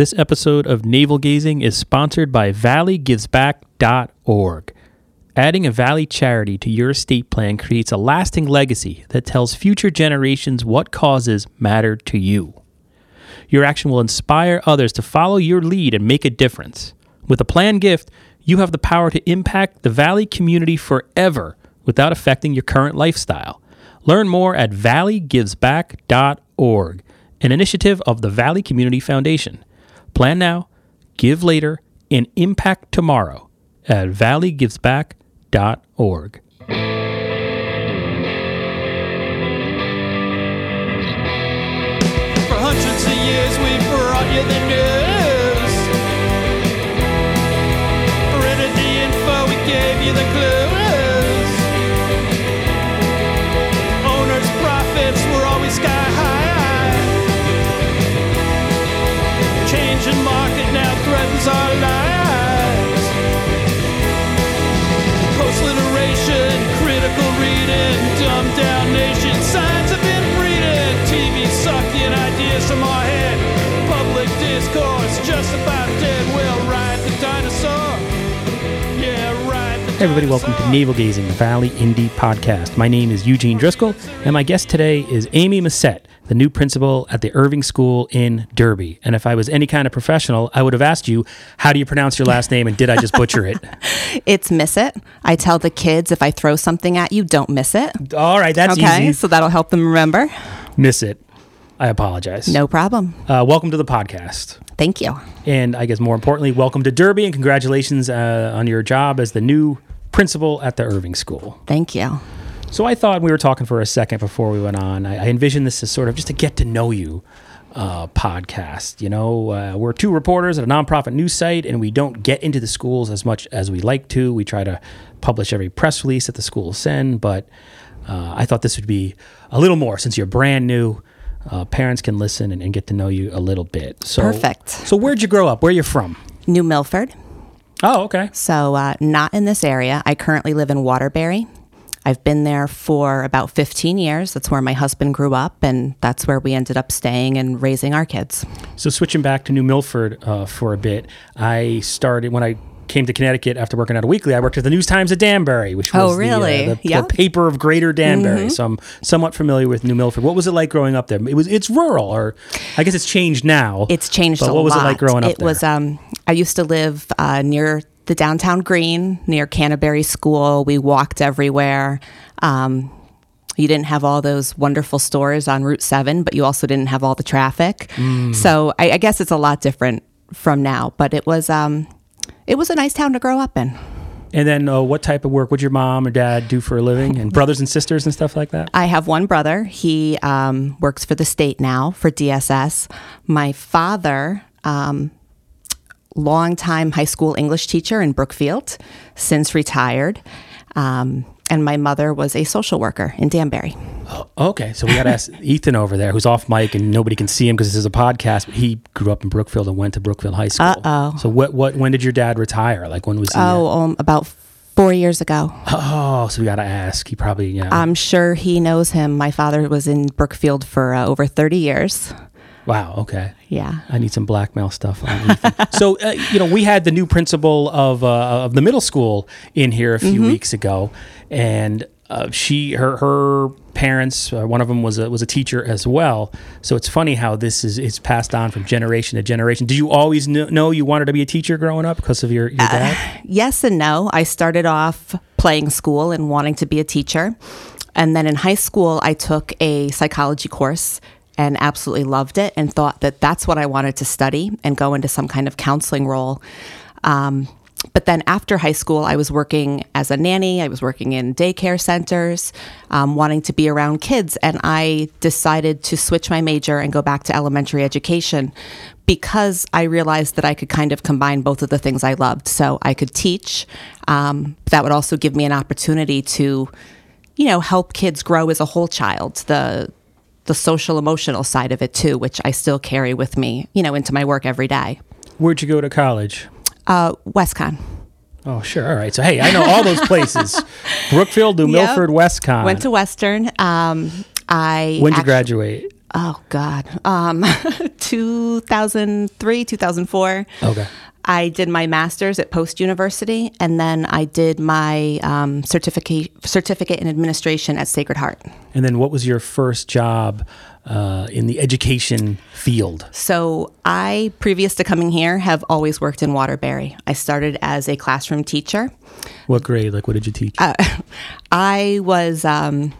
This episode of Navel Gazing is sponsored by ValleyGivesBack.org. Adding a Valley charity to your estate plan creates a lasting legacy that tells future generations what causes matter to you. Your action will inspire others to follow your lead and make a difference. With a planned gift, you have the power to impact the Valley community forever without affecting your current lifestyle. Learn more at valleygivesback.org, an initiative of the Valley Community Foundation. Plan now, give later, and impact tomorrow at valleygivesback.org. For hundreds of years we brought you the news. Hey everybody, welcome to Navel Gazing, the Valley Indy Podcast. My name is Eugene Driscoll, and my guest today is Amy Massette, the new principal at the Irving School in Derby. And if I was any kind of professional, I would have asked you, how do you pronounce your last name, and did I just butcher it? It's miss it. I tell the kids if I throw something at you, don't miss it. All right, that's okay, easy. so that'll help them remember. Miss it. I apologize. No problem. Uh, welcome to the podcast. Thank you. And I guess more importantly, welcome to Derby, and congratulations uh, on your job as the new principal at the Irving School. Thank you. So I thought we were talking for a second before we went on. I, I envisioned this as sort of just a get to know you uh, podcast. You know, uh, we're two reporters at a nonprofit news site, and we don't get into the schools as much as we like to. We try to publish every press release that the schools send, but uh, I thought this would be a little more since you're brand new. Uh, parents can listen and, and get to know you a little bit. So Perfect. So where'd you grow up? Where are you from? New Milford. Oh, okay. So, uh, not in this area. I currently live in Waterbury. I've been there for about 15 years. That's where my husband grew up, and that's where we ended up staying and raising our kids. So switching back to New Milford uh, for a bit, I started when I came to Connecticut after working at a weekly. I worked at the News Times of Danbury, which was Oh, the, uh, really? the, the paper of Greater Danbury. So I'm somewhat familiar with New Milford. What was it like growing up there? It was it's rural, or I guess it's changed now. It's changed But what was lot. it like growing up It was. there? Um, I used to live uh, near the downtown green, near Canterbury School. We walked everywhere. Um, you didn't have all those wonderful stores on Route Seven, but you also didn't have all the traffic. Mm. So I, I guess it's a lot different from now. But it was. Um, it was a nice town to grow up in. and then uh, what type of work would your mom or dad do for a living, and brothers and sisters and stuff like that? I have one brother. He um, works for the state now for DSS. My father, um, longtime high school English teacher in Brookfield, since retired. Um, and my mother was a social worker in Danbury. Okay, so we got to ask Ethan over there, who's off mic and nobody can see him because this is a podcast. But he grew up in Brookfield and went to Brookfield High School. Uh-oh. So what? What? When did your dad retire? Like when was he? uh, Oh, um, about four years ago. Oh, so we got to ask. He probably, yeah. I'm sure he knows him. My father was in Brookfield for uh, over 30 years. wow. Okay. Yeah. I need some blackmail stuff on so, uh, you know, we had the new principal of uh, of the middle school in here a few weeks ago, and uh, she, her, her parents, uh, one of them was a was a teacher as well. So it's funny how this is it's passed on from generation to generation. Did you always kn- know you wanted to be a teacher growing up because of your your dad? yes and no. I started off playing school and wanting to be a teacher. And then in high school, I took a psychology course and absolutely loved it and thought that that's what I wanted to study and go into some kind of counseling role. Um, but then after high school, I was working as a nanny. I was working in daycare centers, um, wanting to be around kids. And I decided to switch my major and go back to elementary education because I realized that I could kind of combine both of the things I loved. So I could teach. Um, that would also give me an opportunity to, you know, help kids grow as a whole child. The the social emotional side of it too, which I still carry with me, you know, into my work every day. Where'd you go to college? Uh, WestConn. Oh, sure. All right. So, hey, I know all those places: Brookfield, New Yep. Milford, WestConn. Went to Western. Um, I When'd you graduate? oh God, um, 2003, 2004. Okay. I did my master's at Post University, and then I did my um, certificate certificate in administration at Sacred Heart. And then what was your first job uh, in the education field? So I, previous to coming here, have always worked in Waterbury. I started as a classroom teacher. What grade? Like, what did you teach? I was um,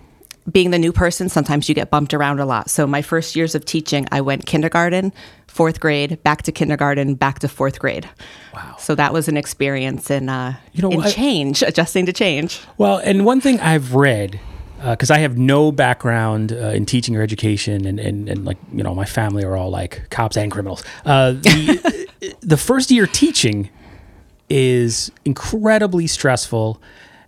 being the new person. Sometimes you get bumped around a lot. So my first years of teaching, I went kindergarten, fourth grade, back to kindergarten, back to fourth grade. Wow. So that was an experience in uh, You know in what? change, adjusting to change. Well, and one thing I've read, because I have no background uh, in teaching or education, and, and, and like, you know, my family are all like cops and criminals. Uh, the, the first year teaching is incredibly stressful.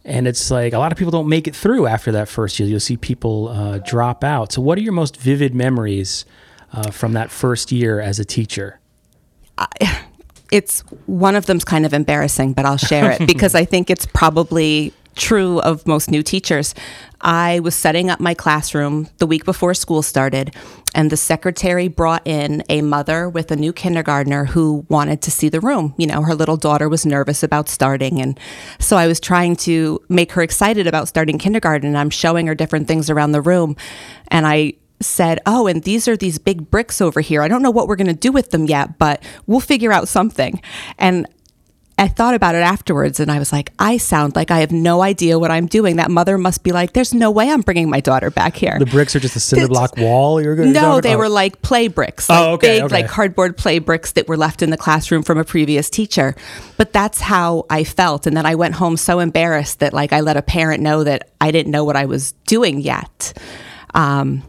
And it's like a lot of people don't make it through after that first year. You'll see people uh, drop out. So, what are your most vivid memories uh, from that first year as a teacher? it's one of them's kind of embarrassing, but I'll share it because I think it's probably true of most new teachers. I was setting up my classroom the week before school started, and the secretary brought in a mother with a new kindergartner who wanted to see the room. You know, her little daughter was nervous about starting. And so I was trying to make her excited about starting kindergarten, and I'm showing her different things around the room. And I said, Oh, and these are these big bricks over here. I don't know what we're going to do with them yet, but we'll figure out something. And I thought about it afterwards and I was like, I sound like I have no idea what I'm doing. That mother must be like, There's no way I'm bringing my daughter back here. The bricks are just a cinder block wall. You're going No, they were like play bricks, like Oh, okay, big, okay. like cardboard play bricks that were left in the classroom from a previous teacher. But that's how I felt, and then I went home so embarrassed that like I let a parent know that I didn't know what I was doing yet. Um,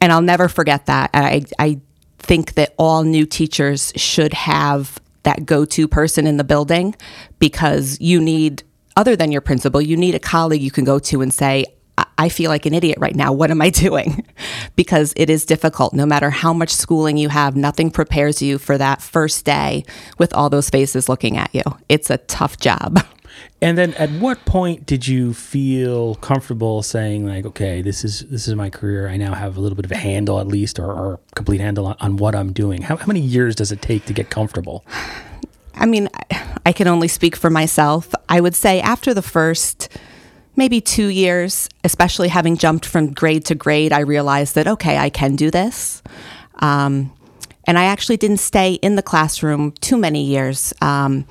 and I'll never forget that. I I think that all new teachers should have that go-to person in the building because you need other than your principal, you need a colleague you can go to and say, "I- I feel like an idiot right now. What am I doing? because it is difficult. No matter how much schooling you have, nothing prepares you for that first day with all those faces looking at you. It's a tough job. And then, at what point did you feel comfortable saying, like, okay, this is this is my career. I now have a little bit of a handle, at least, or, or complete handle on, on what I'm doing. How, how many years does it take to get comfortable? I mean, I- can only speak for myself. I would say after the first maybe two years, especially having jumped from grade to grade, I realized that, okay, I can do this. Um, and I actually didn't stay in the classroom too many years. Um,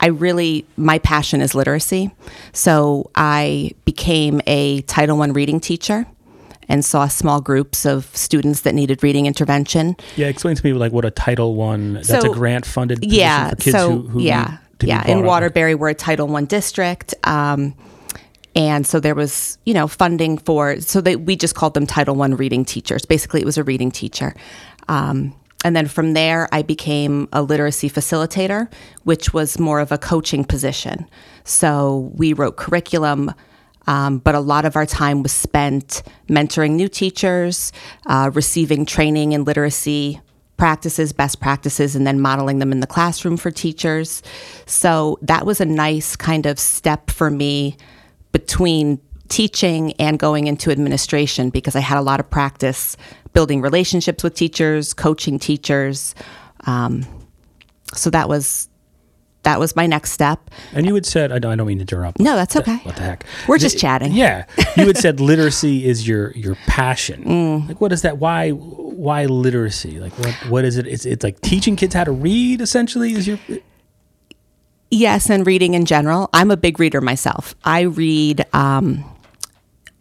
I really, my passion is literacy. So I became a Title I reading teacher and saw small groups of students that needed reading intervention. Yeah, explain to me like what a Title One. That's a grant funded. position yeah for kids so who, who yeah need to be yeah in waterbury we're a title one district um, and so there was you know funding for so they, we just called them title one reading teachers basically it was a reading teacher um, and then from there i became a literacy facilitator which was more of a coaching position so we wrote curriculum um, but a lot of our time was spent mentoring new teachers, uh, receiving training in literacy practices, best practices, and then modeling them in the classroom for teachers. So that was a nice kind of step for me between teaching and going into administration because I had a lot of practice building relationships with teachers, coaching teachers. Um, so that was that was my next step. And you had said, I don't, I don't mean to interrupt. No, that's okay. What the heck? We're just chatting. Yeah, you had said literacy is your your passion. Mm. Like, what is that? Why why literacy? Like, what what is it? It's it's like teaching kids how to read. Essentially, is your Yes, and reading in general. I'm a big reader myself. I read um,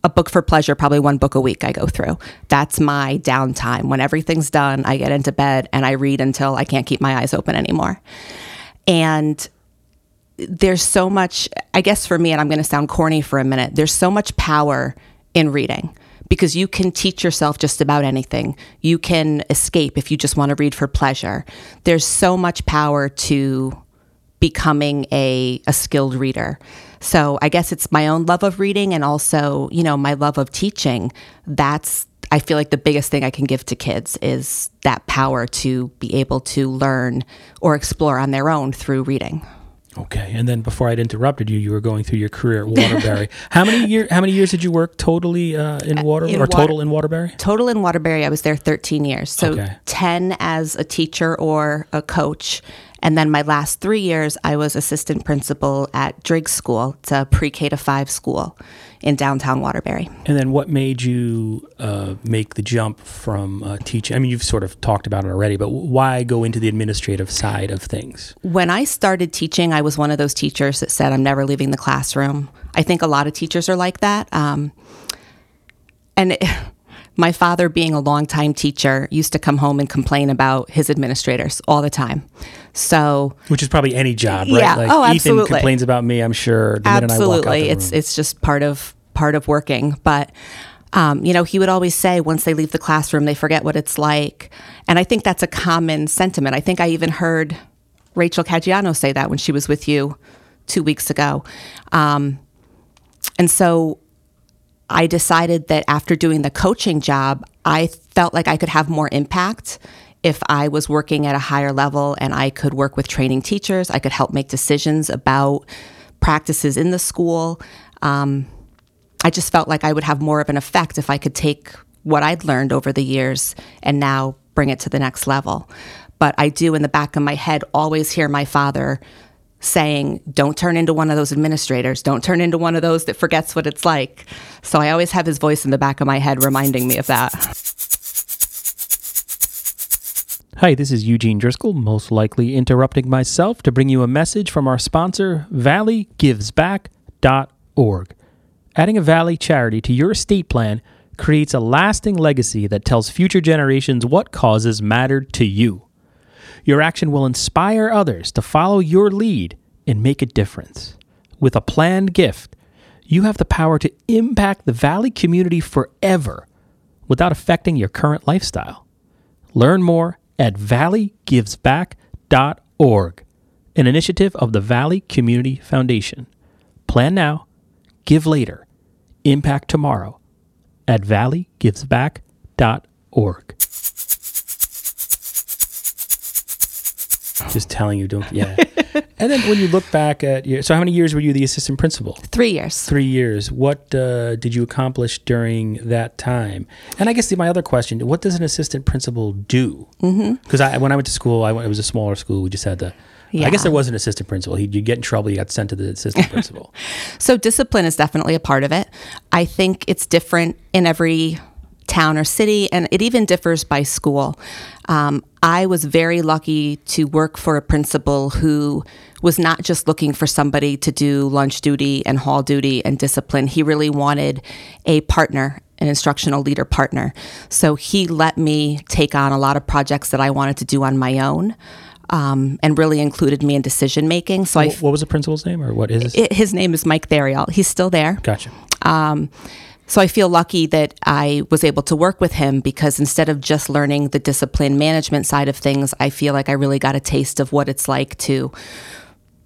a book for pleasure, probably one book a week I go through. That's my downtime. When everything's done, I get into bed and I read until I can't keep my eyes open anymore. And there's so much, I guess for me, and I'm going to sound corny for a minute, there's so much power in reading because you can teach yourself just about anything. You can escape if you just want to read for pleasure. There's so much power to becoming a, a skilled reader. So I guess it's my own love of reading and also, you know, my love of teaching. That's I feel like the biggest thing I can give to kids is that power to be able to learn or explore on their own through reading. Okay, and then before I'd interrupted you, you were going through your career at Waterbury. how many year? How many years did you work totally uh, in Waterbury, in or Water- total in Waterbury? Total in Waterbury, I was there 13 years. So Okay. 10 as a teacher or a coach. And then my last three years, I was assistant principal at Driggs School. It's a pre K to five school in downtown Waterbury. And then what made you uh, make the jump from uh, teaching? I mean, you've sort of talked about it already, but why go into the administrative side of things? When I started teaching, I was one of those teachers that said, I'm never leaving the classroom. I think a lot of teachers are like that. Um, and it, my father, being a longtime teacher, used to come home and complain about his administrators all the time. So, Which is probably any job, right? Yeah. Like Oh, Ethan absolutely. complains about me, I'm sure. The minute I walk out absolutely it's it's just part of part of working but um, you know he would always say once they leave the classroom they forget what it's like and i think that's a common sentiment i think i even heard rachel caggiano say that when she was with you two weeks ago um, and so I decided that after doing the coaching job, I felt like I could have more impact if I was working at a higher level and I could work with training teachers. I could help make decisions about practices in the school. Um, I just felt like I would have more of an effect if I could take what I'd learned over the years and now bring it to the next level. But I do, in the back of my head, always hear my father saying, Don't turn into one of those administrators. Don't turn into one of those that forgets what it's like. So I always have his voice in the back of my head reminding me of that. Hi, this is Eugene Driscoll, most likely interrupting myself to bring you a message from our sponsor, valleygivesback.org. Adding a Valley charity to your estate plan creates a lasting legacy that tells future generations what causes mattered to you. Your action will inspire others to follow your lead and make a difference. With a planned gift, you have the power to impact the Valley community forever without affecting your current lifestyle. Learn more at valleygivesback.org, an initiative of the Valley Community Foundation. Plan now, give later, impact tomorrow at valleygivesback.org. Just telling you, don't, yeah. and then when you look back at your, so how many years were you the assistant principal? Three years. three years. What uh, did you accomplish during that time? And I guess the, my other question: What does an assistant principal do? Because I, when I went to school, I went, it was a smaller school. We just had to. I guess there was an assistant principal. He, you get in trouble, you got sent to the assistant principal. So discipline is definitely a part of it. I think it's different in every town or city, and it even differs by school. Um, I was very lucky to work for a principal who was not just looking for somebody to do lunch duty and hall duty and discipline. He really wanted a partner, an instructional leader partner. So he let me take on a lot of projects that I wanted to do on my own. Um, and really included me in decision making. So I, Wh- what was the principal's name, or what is it? it, his name is Mike Therial. He's still there. Gotcha. So I feel lucky that I was able to work with him because instead of just learning the discipline management side of things, I feel like I really got a taste of what it's like to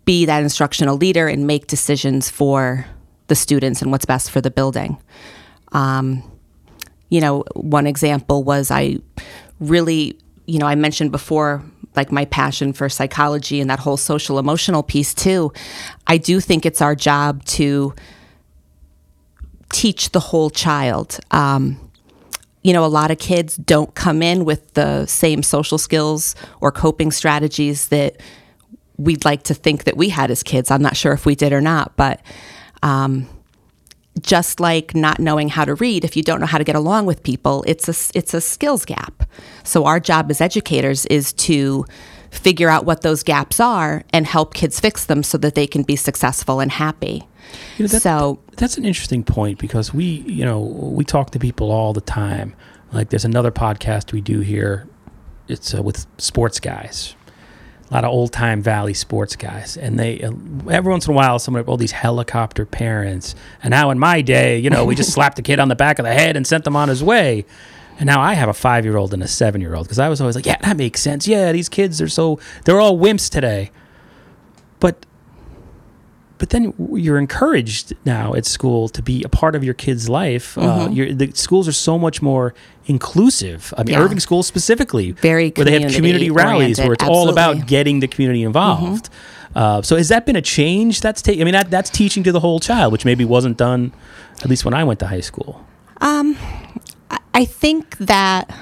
be that instructional leader and make decisions for the students and what's best for the building. Um, you know, one example was I really, you know, I mentioned before like my passion for psychology and that whole social emotional piece too. I do think it's our job to teach the whole child. Um, you know, a lot of kids don't come in with the same social skills or coping strategies that we'd like to think that we had as kids. I'm not sure if we did or not, but um, just like not knowing how to read, if you don't know how to get along with people, it's a it's a skills gap. So our job as educators is to figure out what those gaps are and help kids fix them so that they can be successful and happy. You know, that- so That's an interesting point because we, you know, we talk to people all the time. Like there's another podcast we do here. It's uh, with sports guys, a lot of old time Valley sports guys, and they uh, every once in a while someone all these helicopter parents. And now in my day, you know, we just slapped the kid on the back of the head and sent them on his way. And now I have a five year old and a seven year old because I was always like, yeah, that makes sense. Yeah, these kids are so they're all wimps today. But but then you're encouraged now at school to be a part of your kid's life. Uh, you're, the schools are so much more inclusive. I mean, Yeah. Irving Schools specifically, Very where they have community rallies where it's all about getting the community involved. Uh, so has that been a change? That's ta- I mean, that, that's teaching to the whole child, which maybe wasn't done at least when I went to high school. I think that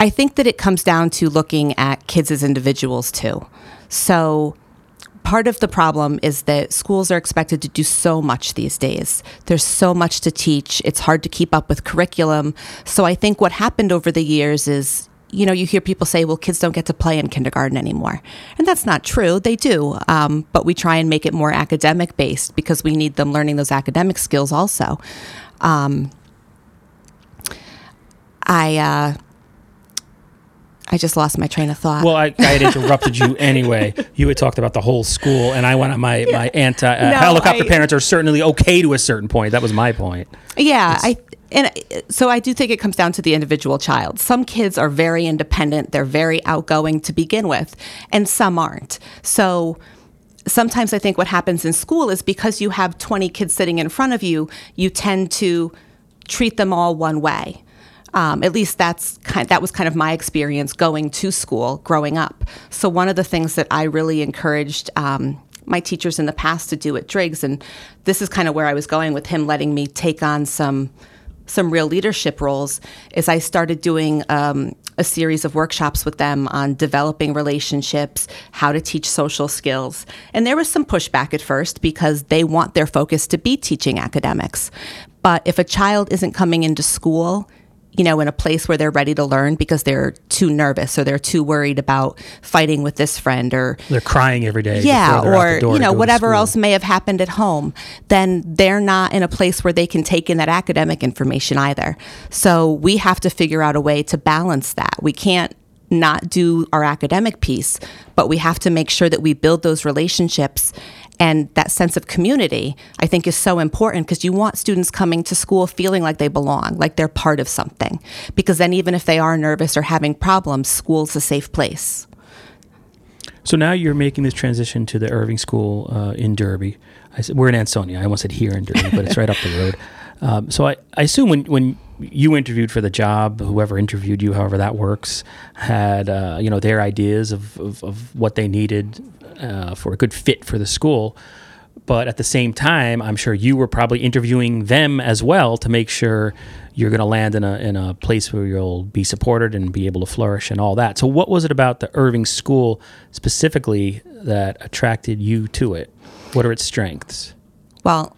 I think that it comes down to looking at kids as individuals too. So part of the problem is that schools are expected to do so much these days. There's so much to teach. It's hard to keep up with curriculum. So I think what happened over the years is you know, you hear people say, well, kids don't get to play in kindergarten anymore. And that's not true. They do. Um, but we try and make it more academic based because we need them learning those academic skills also. Um, I, uh, I just lost my train of thought. Well, I, I had interrupted you anyway. You had talked about the whole school, and I went on my, my anti uh, No, helicopter I- parents are certainly okay to a certain point. That was my point. Yeah, I and I- so I do think it comes down to the individual child. Some kids are very independent, they're very outgoing to begin with, and some aren't. So sometimes I think what happens in school is because you have 20 kids sitting in front of you, you tend to treat them all one way. Um, at least that's kind. That was kind of my experience going to school growing up. So one of the things that I really encouraged um, my teachers in the past to do at Driggs, and this is kind of where I was going with him letting me take on some some real leadership roles, is I started doing um, a series of workshops with them on developing relationships, how to teach social skills. And there was some pushback at first because they want their focus to be teaching academics. But if a child isn't coming into school, you know, in a place where they're ready to learn because they're too nervous or they're too worried about fighting with this friend or They're crying every day. yeah, before they're out or you know whatever else may have happened at home, then they're not in a place where they can take in that academic information either. So we have to figure out a way to balance that. We can't not do our academic piece, but we have to make sure that we build those relationships and that sense of community. I think is so important because you want students coming to school feeling like they belong, like they're part of something. Because then even if they are nervous or having problems, school's a safe place. So now you're making this transition to the Irving School uh, in Derby. I said, we're in Ansonia. I almost said here in Derby, but it's right up the road. Um, so I, I assume when, when you interviewed for the job, whoever interviewed you, however that works, had uh, you know their ideas of, of, of what they needed uh, for a good fit for the school. But at the same time, I'm sure you were probably interviewing them as well to make sure you're going to land in a in a place where you'll be supported and be able to flourish and all that. So, what was it about the Irving School specifically that attracted you to it? What are its strengths? Well,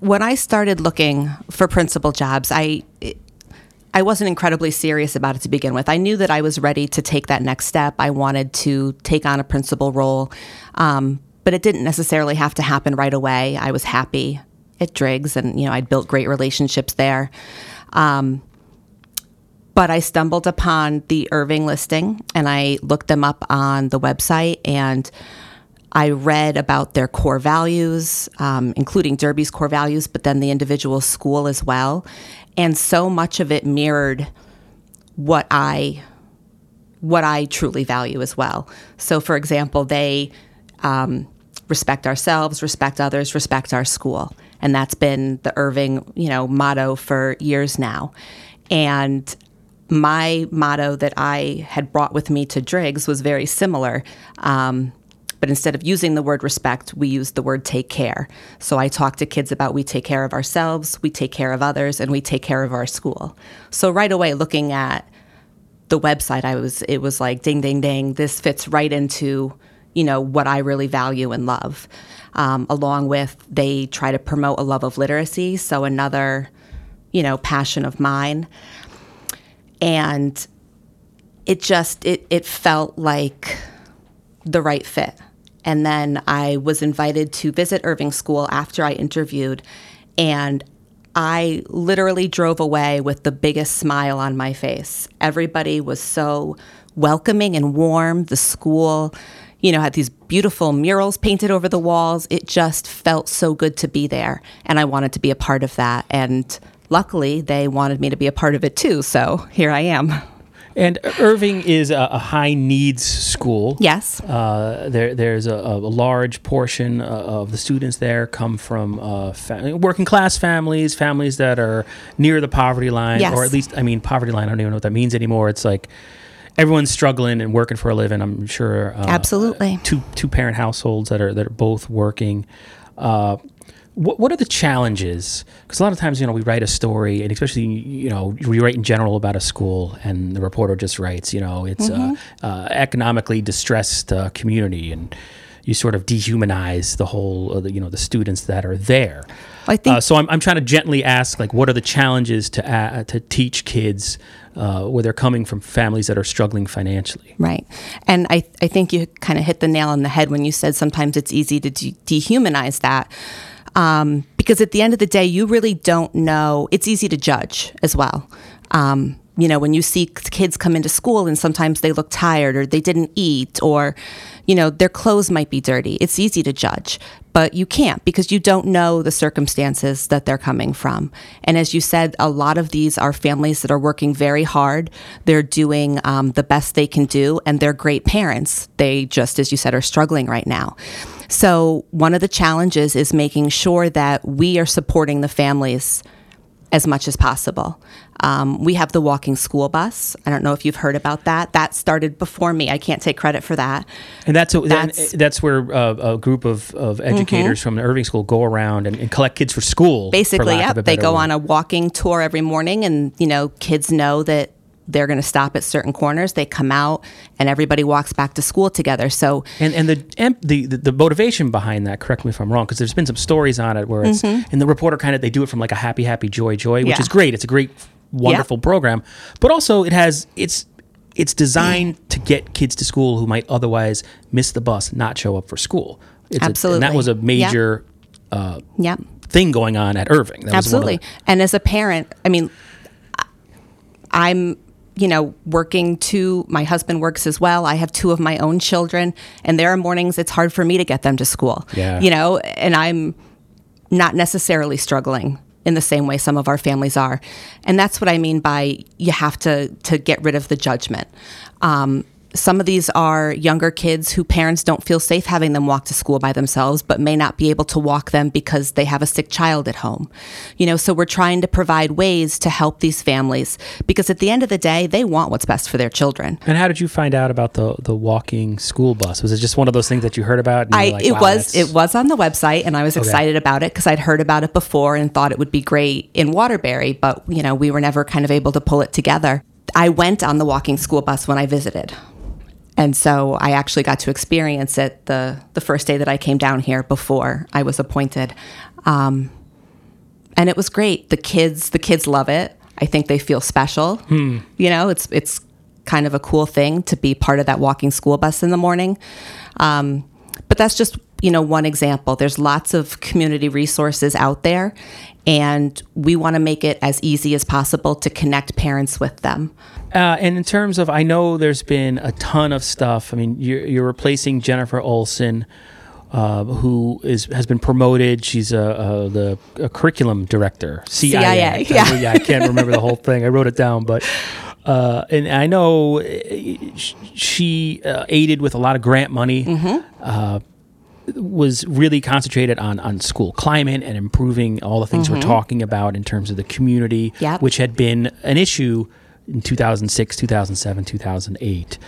when I started looking for principal jobs, I I wasn't incredibly serious about it to begin with. I knew that I was ready to take that next step. I wanted to take on a principal role, um, but it didn't necessarily have to happen right away. I was happy at Driggs, and you know I'd built great relationships there. Um, but I stumbled upon the Irving listing, and I looked them up on the website and. I read about their core values, um, including Derby's core values, but then the individual school as well. And so much of it mirrored what I what I truly value as well. So, for example, they um, respect ourselves, respect others, respect our school, and that's been the Irving, you know, motto for years now. And my motto that I had brought with me to Driggs was very similar. Um, but instead of using the word respect, we use the word take care. So I talk to kids about we take care of ourselves, we take care of others, and we take care of our school. So right away, looking at the website, I was it was like ding ding ding. This fits right into you know what I really value and love. Um, along with they try to promote a love of literacy, so another you know passion of mine, and it just it it felt like the right fit. And then I was invited to visit Irving School after I interviewed, and I literally drove away with the biggest smile on my face. Everybody was so welcoming and warm. The school, you know, had these beautiful murals painted over the walls. It just felt so good to be there, and I wanted to be a part of that. And luckily, they wanted me to be a part of it too. So here I am. And Irving is a, a high needs school. Yes. Uh, there, there's a, a large portion uh, of the students there come from uh, fa- working class families, families that are near the poverty line, Yes. or at least, I mean, poverty line. I don't even know what that means anymore. It's like everyone's struggling and working for a living. I'm sure. Uh, Absolutely. Two two parent households that are that are both working. Uh, what, what are the challenges? Because a lot of times, you know, we write a story, and especially, you know, we write in general about a school, and the reporter just writes, you know, it's Mm-hmm. uh, uh, economically distressed uh, community, and you sort of dehumanize the whole, uh, the, you know, the students that are there. I think- Uh, so I'm, I'm trying to gently ask, like, what are the challenges to uh, to teach kids uh, where they're coming from families that are struggling financially? Right. And I, I think you kind of hit the nail on the head when you said sometimes it's easy to de- dehumanize that. Um, because at the end of the day, you really don't know. It's easy to judge as well. Um, you know, when you see kids come into school and sometimes they look tired or they didn't eat or, you know, their clothes might be dirty, it's easy to judge. But you can't because you don't know the circumstances that they're coming from. And as you said, a lot of these are families that are working very hard. They're doing um, the best they can do, and they're great parents. They just, as you said, are struggling right now. So, one of the challenges is making sure that we are supporting the families as much as possible. Um, we have the walking school bus. I don't know if you've heard about that. That started before me. I can't take credit for that. And that's a, That's- that's, that's where uh, a group of, of educators from the Irving School go around and, and collect kids for school. Basically, lack yep. They go on a walking tour every morning, and you know, kids know that they're going to stop at certain corners. They come out, and everybody walks back to school together. So And and the em- the the, the motivation behind that, correct me if I'm wrong, because there's been some stories on it where it's and the reporter kind of they do it from like a happy happy joy joy, which Mm-hmm. Yeah. is great. It's a great wonderful program, but also it has it's it's designed to get kids to school who might otherwise miss the bus, not show up for school. It's a- and that was a Yeah. major yeah. thing going on at Irving. That was Absolutely. the- And as a parent, I mean, I'm, you know, working too. My husband works as well. I have two of my own children, and there are mornings it's hard for me to get them to school. Yeah. You know, and I'm not necessarily struggling in the same way some of our families are. And that's what I mean by you have to to get rid of the judgment. Um, some of these are younger kids who parents don't feel safe having them walk to school by themselves, but may not be able to walk them because they have a sick child at home. You know, so we're trying to provide ways to help these families because at the end of the day, they want what's best for their children. And how did you find out about the the walking school bus? Was it just one of those things that you heard about? and you I like, it "Wow, was that's- it was on the website and I was excited about it because I'd heard about it before and thought it would be great in Waterbury, but you know we were never kind of able to pull it together. I went on the walking school bus when I visited, and so I actually got to experience it the the first day that I came down here before I was appointed, um, and it was great. The kids the kids love it. I think they feel special. You know, it's it's kind of a cool thing to be part of that walking school bus in the morning. Um, but that's just you know one example. There's lots of community resources out there, and we want to make it as easy as possible to connect parents with them. Uh, and in terms of, I know there's been a ton of stuff. I mean, you're, you're replacing Jennifer Olson, uh, who is has been promoted. She's a, a the a curriculum director, CIA. CIA, yeah. yeah, I can't remember the whole thing. I wrote it down, but. Uh, and I know uh, she uh, aided with a lot of grant money. Uh, was really concentrated on on school climate and improving all the things we're talking about in terms of the community, Yep. which had been an issue in 2006, 2007, 2008.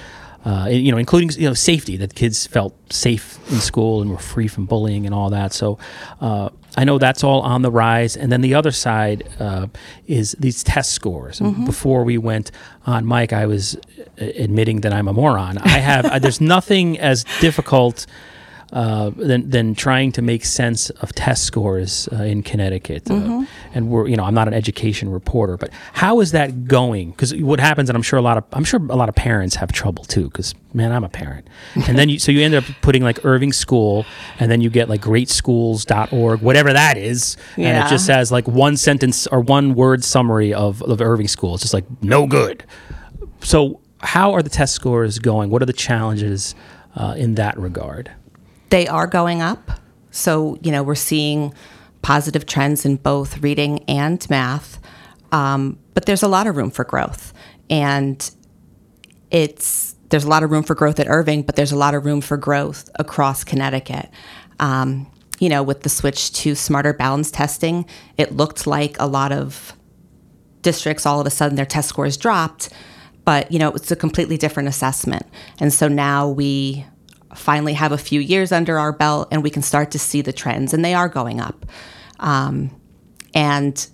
Uh, you know, including you know safety that kids felt safe in school and were free from bullying and all that. So uh, I know that's all on the rise. And then the other side uh, is these test scores. And Before we went on, Mike, I was uh, admitting that I'm a moron. I have uh, there's nothing as difficult uh, than than trying to make sense of test scores uh, in Connecticut. Uh, and we're you know I'm not an education reporter, but how is that going? Because what happens, and I'm sure a lot of I'm sure a lot of parents have trouble too. Because man, I'm a parent, and then you so you end up putting like Irving School, and then you get like GreatSchools.org, whatever that is, and it just has like one sentence or one word summary of of Irving School. It's just like no good. So how are the test scores going? What are the challenges uh, in that regard? They are going up. So, you know, we're seeing positive trends in both reading and math. Um, but there's a lot of room for growth. And it's there's a lot of room for growth at Irving, but there's a lot of room for growth across Connecticut. Um, you know, with the switch to Smarter Balanced testing, it looked like a lot of districts all of a sudden their test scores dropped but you know it's a completely different assessment and so now we finally have a few years under our belt and we can start to see the trends and they are going up. Um, and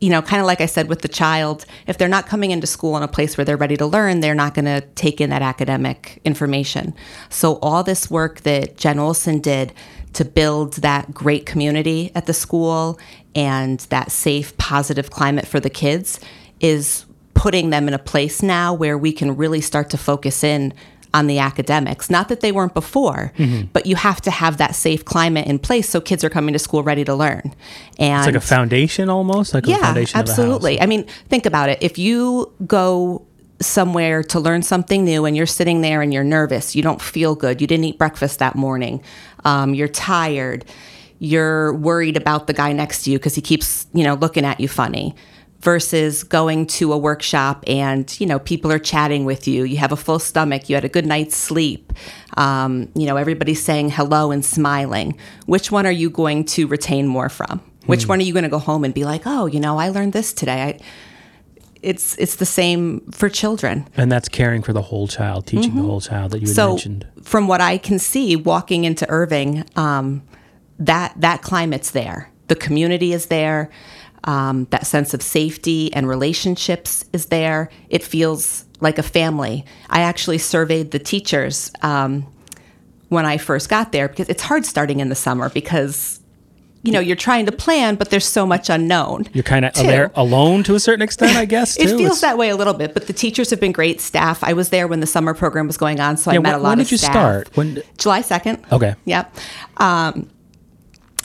you know kind of like i said with the child if they're not coming into school in a place where they're ready to learn they're not going to take in that academic information. So all this work that jen olson did to build that great community at the school and that safe positive climate for the kids is putting them in a place now where we can really start to focus in on the academics. Not that they weren't before, but you have to have that safe climate in place so kids are coming to school ready to learn. And It's like a foundation almost, like a yeah, foundation absolutely. of a house. I mean, think about it. If you go somewhere to learn something new and you're sitting there and you're nervous, you don't feel good, you didn't eat breakfast that morning, um, you're tired, you're worried about the guy next to you because he keeps, you know, looking at you funny. Versus going to a workshop and you know people are chatting with you. You have a full stomach. You had a good night's sleep. Um, you know everybody's saying hello and smiling. Which one are you going to retain more from? Which one are you going to go home and be like, oh, you know, I learned this today. I, it's it's the same for children. And that's caring for the whole child, teaching the whole child that you had so mentioned. from what I can see, walking into Irving, um, that that climate's there. The community is there. Um, that sense of safety and relationships is there. It feels like a family. I actually surveyed the teachers um, when I first got there because it's hard starting in the summer because you know you're trying to plan, but there's so much unknown. You're kind of alone to a certain extent, I guess. It feels It's- that way a little bit, but the teachers have been great. Staff, I was there when the summer program was going on, so I Yeah, met when, a lot when of did you staff. start? When? July 2nd. Okay. Yep. Um,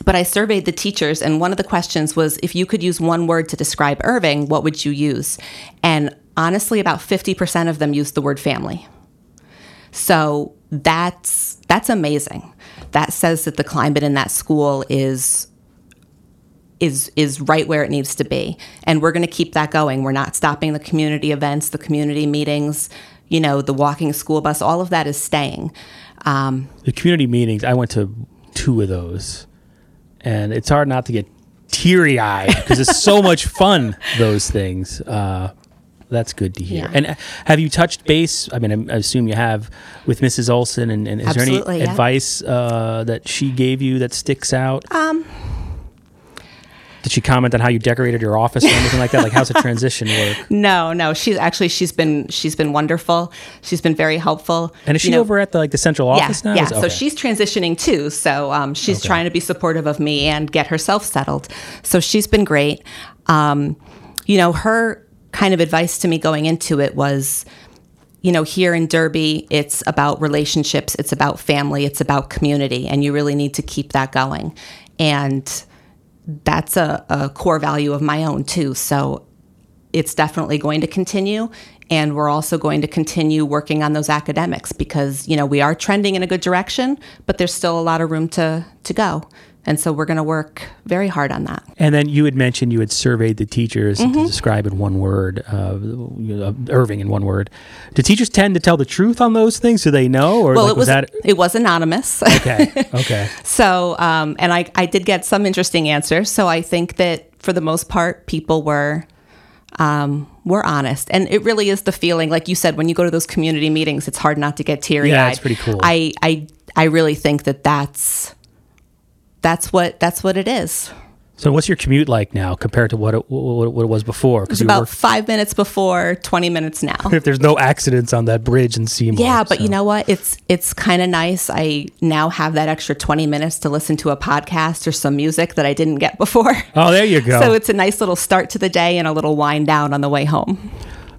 but I surveyed the teachers, and one of the questions was if you could use one word to describe Irving, what would you use? And honestly, about 50% of them used the word family. So that's that's amazing. That says that the climate in that school is is is right where it needs to be. And we're going to keep that going. We're not stopping the community events, the community meetings, you know, the walking school bus, all of that is staying. Um, the community meetings, I went to two of those, and it's hard not to get teary eyed because it's so much fun. Those things. Uh, that's good to hear. Yeah. And uh, have you touched base? I mean, I assume you have with Mrs. Olson. And, and is there any yeah. advice uh, that she gave you that sticks out? um, Did she comment on how you decorated your office or anything like that? Like, how's the transition work? no, no, she's actually she's been she's been wonderful. She's been very helpful. And is she You know, over at the like the central yeah, office now? Yeah, Is- so she's transitioning too. So um, she's Okay. trying to be supportive of me and get herself settled. So she's been great. Um, you know, her kind of advice to me going into it was, you know, here in Derby, it's about relationships, it's about family, it's about community, and you really need to keep that going. And that's a, a core value of my own too. So it's definitely going to continue and we're also going to continue working on those academics because you know we are trending in a good direction but there's still a lot of room to to go and so we're going to work very hard on that And then you had mentioned you had surveyed the teachers Mm-hmm. to describe in one word, uh, Irving in one word. Do teachers tend to tell the truth on those things? Do they know, or well like, it was that it was anonymous okay? Okay, so um, and I, I did get some interesting answers so i think that for the most part people were um, were honest and it really is the feeling like you said when you go to those community meetings it's hard not to get teary-eyed Yeah, it's pretty cool. i i i really think that that's that's what that's what it is so what's your commute like now compared to what it, what, what it was before? Because you about work five minutes before 20 minutes now if there's no accidents on that bridge in Seymour. Yeah, but so. you know what? It's it's kind of nice. I now have that extra 20 minutes to listen to a podcast or some music that I didn't get before. Oh, there you go. So it's a nice little start to the day and a little wind down on the way home.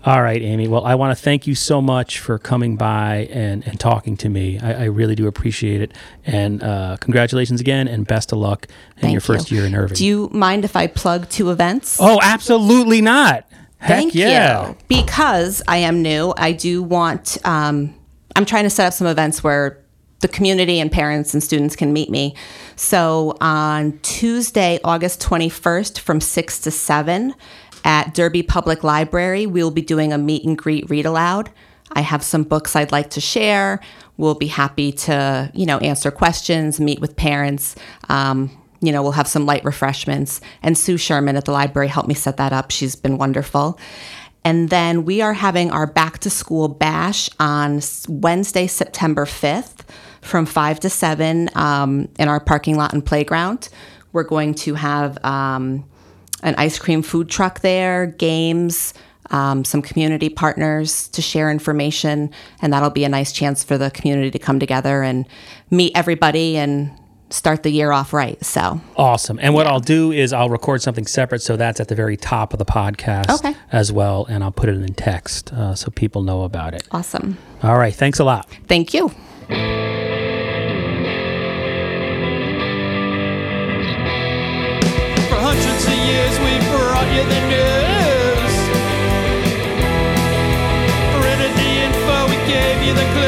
All right, Amy. Well, I want to thank you so much for coming by and, and talking to me. I, I really do appreciate it. And uh, congratulations again, and best of luck in Thank your first you. year in Irving. Do you mind if I plug two events? oh, absolutely not. Heck Thank yeah. you. Because I am new, I do want, um, I'm trying to set up some events where the community and parents and students can meet me. So on Tuesday, August 21st from 6 to 7 at Derby Public Library, we'll be doing a meet and greet read aloud. I have some books I'd like to share. We'll be happy to, you know, answer questions, meet with parents. Um, you know, we'll have some light refreshments. And Sue Sherman at the library helped me set that up. She's been wonderful. And then we are having our back to school bash on Wednesday, September 5th from 5 to 7 um, in our parking lot and playground. We're going to have um, an ice cream food truck there, games, um, some community partners to share information, and that'll be a nice chance for the community to come together and meet everybody and start the year off right. So, Awesome. And what I'll do is I'll record something separate, so that's at the very top of the podcast Okay. as well, and I'll put it in text uh, so people know about it. awesome. All right. Thanks a lot. Thank you. You the news. Printed the info, we gave you the.